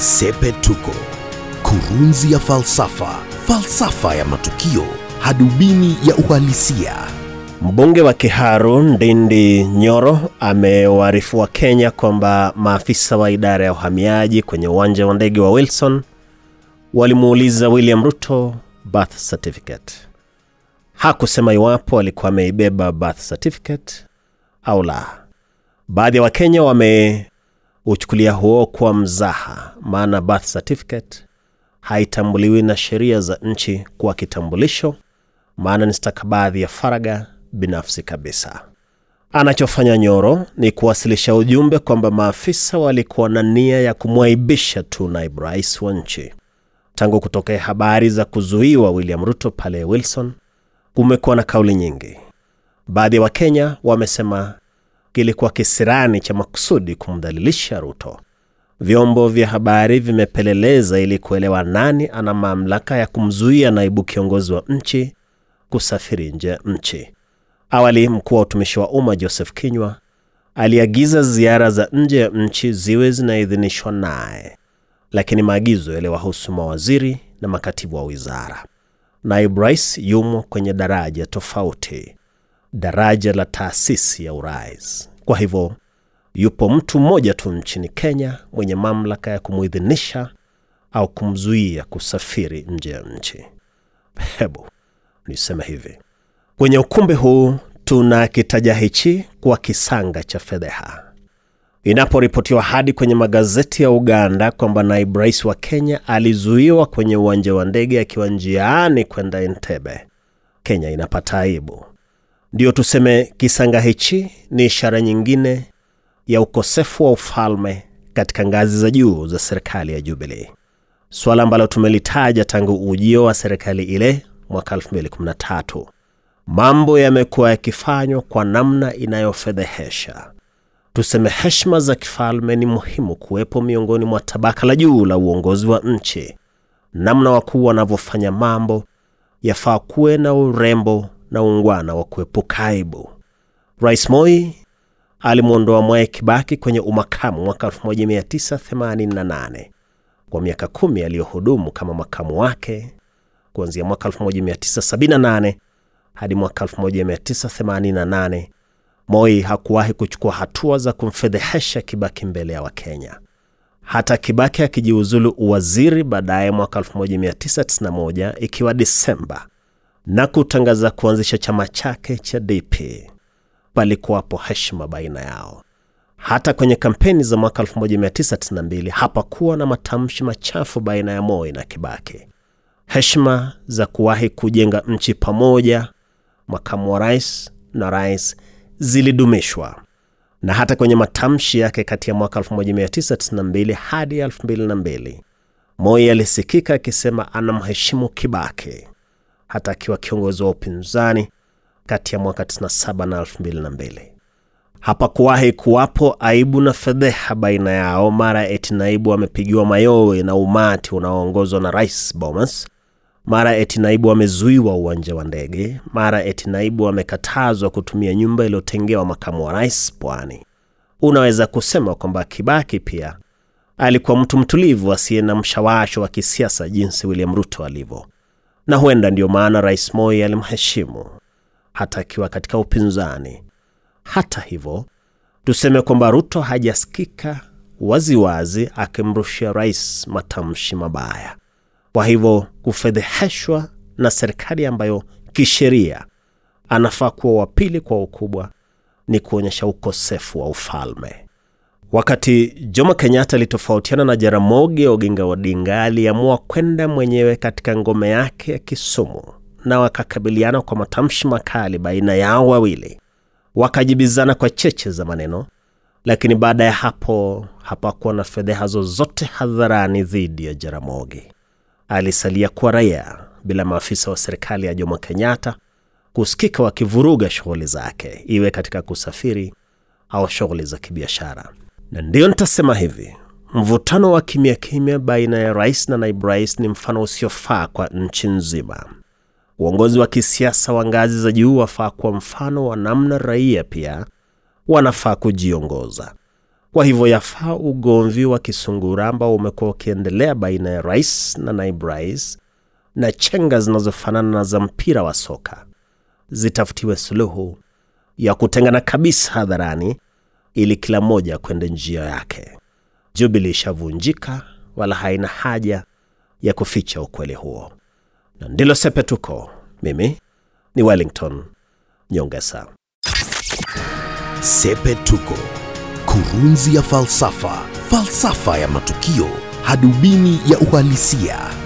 Sepetuko, kurunzi ya falsafa, falsafa ya matukio, hadubini ya uhalisia. Mbunge wa Kiharu Ndindi Nyoro amewaarifu wa Kenya kwamba maafisa wa idara ya uhamiaji kwenye uwanja wa ndege wa Wilson walimuuliza William Ruto birth certificate. Hakusema iwapo alikuwa ameibeba birth certificate au la. Baadhi ya Wakenya wameuchukulia huo kuwa mzaha, maana birth certificate haitambuliwi na sheria za nchi kuwa kitambulisho, maana ni stakabadhi ya faraga binafsi kabisa. Anachofanya Nyoro ni kuwasilisha ujumbe kwamba maafisa walikuwa na nia ya kumwaibisha tu naibu rais wa nchi. Tangu kutokea habari za kuzuiwa William Ruto pale Wilson, kumekuwa na kauli nyingi. Baadhi ya Wakenya wamesema kilikuwa kisirani cha makusudi kumdhalilisha Ruto. Vyombo vya habari vimepeleleza ili kuelewa nani ana mamlaka ya kumzuia naibu kiongozi wa nchi kusafiri nje ya nchi. Awali, mkuu wa utumishi wa umma Joseph Kinyua aliagiza ziara za nje ya nchi ziwe zinaidhinishwa naye, lakini maagizo yaliwahusu mawaziri na makatibu wa wizara. Naibu rais yumo kwenye daraja tofauti, daraja la taasisi ya urais. Kwa hivyo yupo mtu mmoja tu nchini Kenya mwenye mamlaka ya kumuidhinisha au kumzuia kusafiri nje ya nchi. Hebu niseme hivi, kwenye ukumbi huu tuna kitaja hichi kuwa kisanga cha fedheha inaporipotiwa hadi kwenye magazeti ya Uganda kwamba naibu rais wa Kenya alizuiwa kwenye uwanja wa ndege akiwa njiani kwenda Entebbe. Kenya inapata aibu. Ndiyo tuseme kisanga hichi ni ishara nyingine ya ukosefu wa ufalme katika ngazi za juu za serikali ya Jubilee, suala ambalo tumelitaja tangu ujio wa serikali ile mwaka 2013. Mambo yamekuwa yakifanywa kwa namna inayofedhehesha. Tuseme heshima za kifalme ni muhimu kuwepo miongoni mwa tabaka la juu la uongozi wa nchi. Namna wakuu wanavyofanya mambo yafaa kuwe na urembo na ungwana wa kuepuka aibu. Rais Moi alimwondoa Mwai Kibaki kwenye umakamu mwaka 1988 kwa miaka kumi aliyohudumu kama makamu wake kuanzia mwaka 1978 hadi mwaka 1988. Moi hakuwahi kuchukua hatua za kumfedhehesha Kibaki mbele ya Wakenya. Hata Kibaki akijiuzulu uwaziri baadaye mwaka 1991 ikiwa Disemba na kutangaza kuanzisha chama chake cha DP, palikuwapo heshima baina yao. Hata kwenye kampeni za mwaka 1992 hapakuwa na matamshi machafu baina ya Moi na Kibaki. Heshima za kuwahi kujenga nchi pamoja, makamu wa rais na rais zilidumishwa na hata kwenye matamshi yake kati ya mwaka 1992 hadi 2002 Moi alisikika akisema anamheshimu Kibaki hata akiwa kiongozi wa upinzani kati ya mwaka 97 na 2002. Hapakuwahi kuwapo aibu na fedheha baina yao mara eti naibu amepigiwa mayowe na umati unaoongozwa na Rais Bomas, mara eti naibu amezuiwa uwanja wa ndege, mara eti naibu amekatazwa kutumia nyumba iliyotengewa makamu wa rais Pwani. Unaweza kusema kwamba Kibaki pia alikuwa mtu mtulivu asiye na mshawasho wa kisiasa jinsi William Ruto alivyo, na huenda ndiyo maana Rais Moi alimheshimu hata akiwa katika upinzani. Hata hivyo, tuseme kwamba Ruto hajasikika waziwazi akimrushia rais matamshi mabaya. Kwa hivyo kufedheheshwa na serikali ambayo kisheria anafaa kuwa wa pili kwa ukubwa ni kuonyesha ukosefu wa ufalme. Wakati Jomo Kenyatta alitofautiana na Jaramogi Oginga Odinga, aliamua kwenda mwenyewe katika ngome yake ya Kisumu na wakakabiliana kwa matamshi makali baina yao wawili, wakajibizana kwa cheche za maneno, lakini baada ya hapo hapakuwa na fedheha zozote hadharani dhidi ya Jaramogi. Alisalia kuwa raia bila maafisa wa serikali ya Jomo Kenyatta kusikika wakivuruga shughuli zake, iwe katika kusafiri au shughuli za kibiashara. Na ndiyo nitasema hivi, mvutano wa kimya kimya baina ya rais na naibu rais ni mfano usiofaa kwa nchi nzima. Uongozi wa kisiasa wa ngazi za juu wafaa kuwa mfano wa namna raia pia wanafaa kujiongoza. Kwa hivyo yafaa ugomvi wa kisungura ambao umekuwa ukiendelea baina ya rais na naibu rais na chenga zinazofanana na za mpira wa soka zitafutiwe suluhu ya kutengana kabisa hadharani ili kila mmoja kwende njia yake. Jubili ishavunjika, wala haina haja ya kuficha ukweli huo, na ndilo Sepetuko. Mimi ni Wellington Nyongesa. Sepetuko, kurunzi ya falsafa, falsafa ya matukio, hadubini ya uhalisia.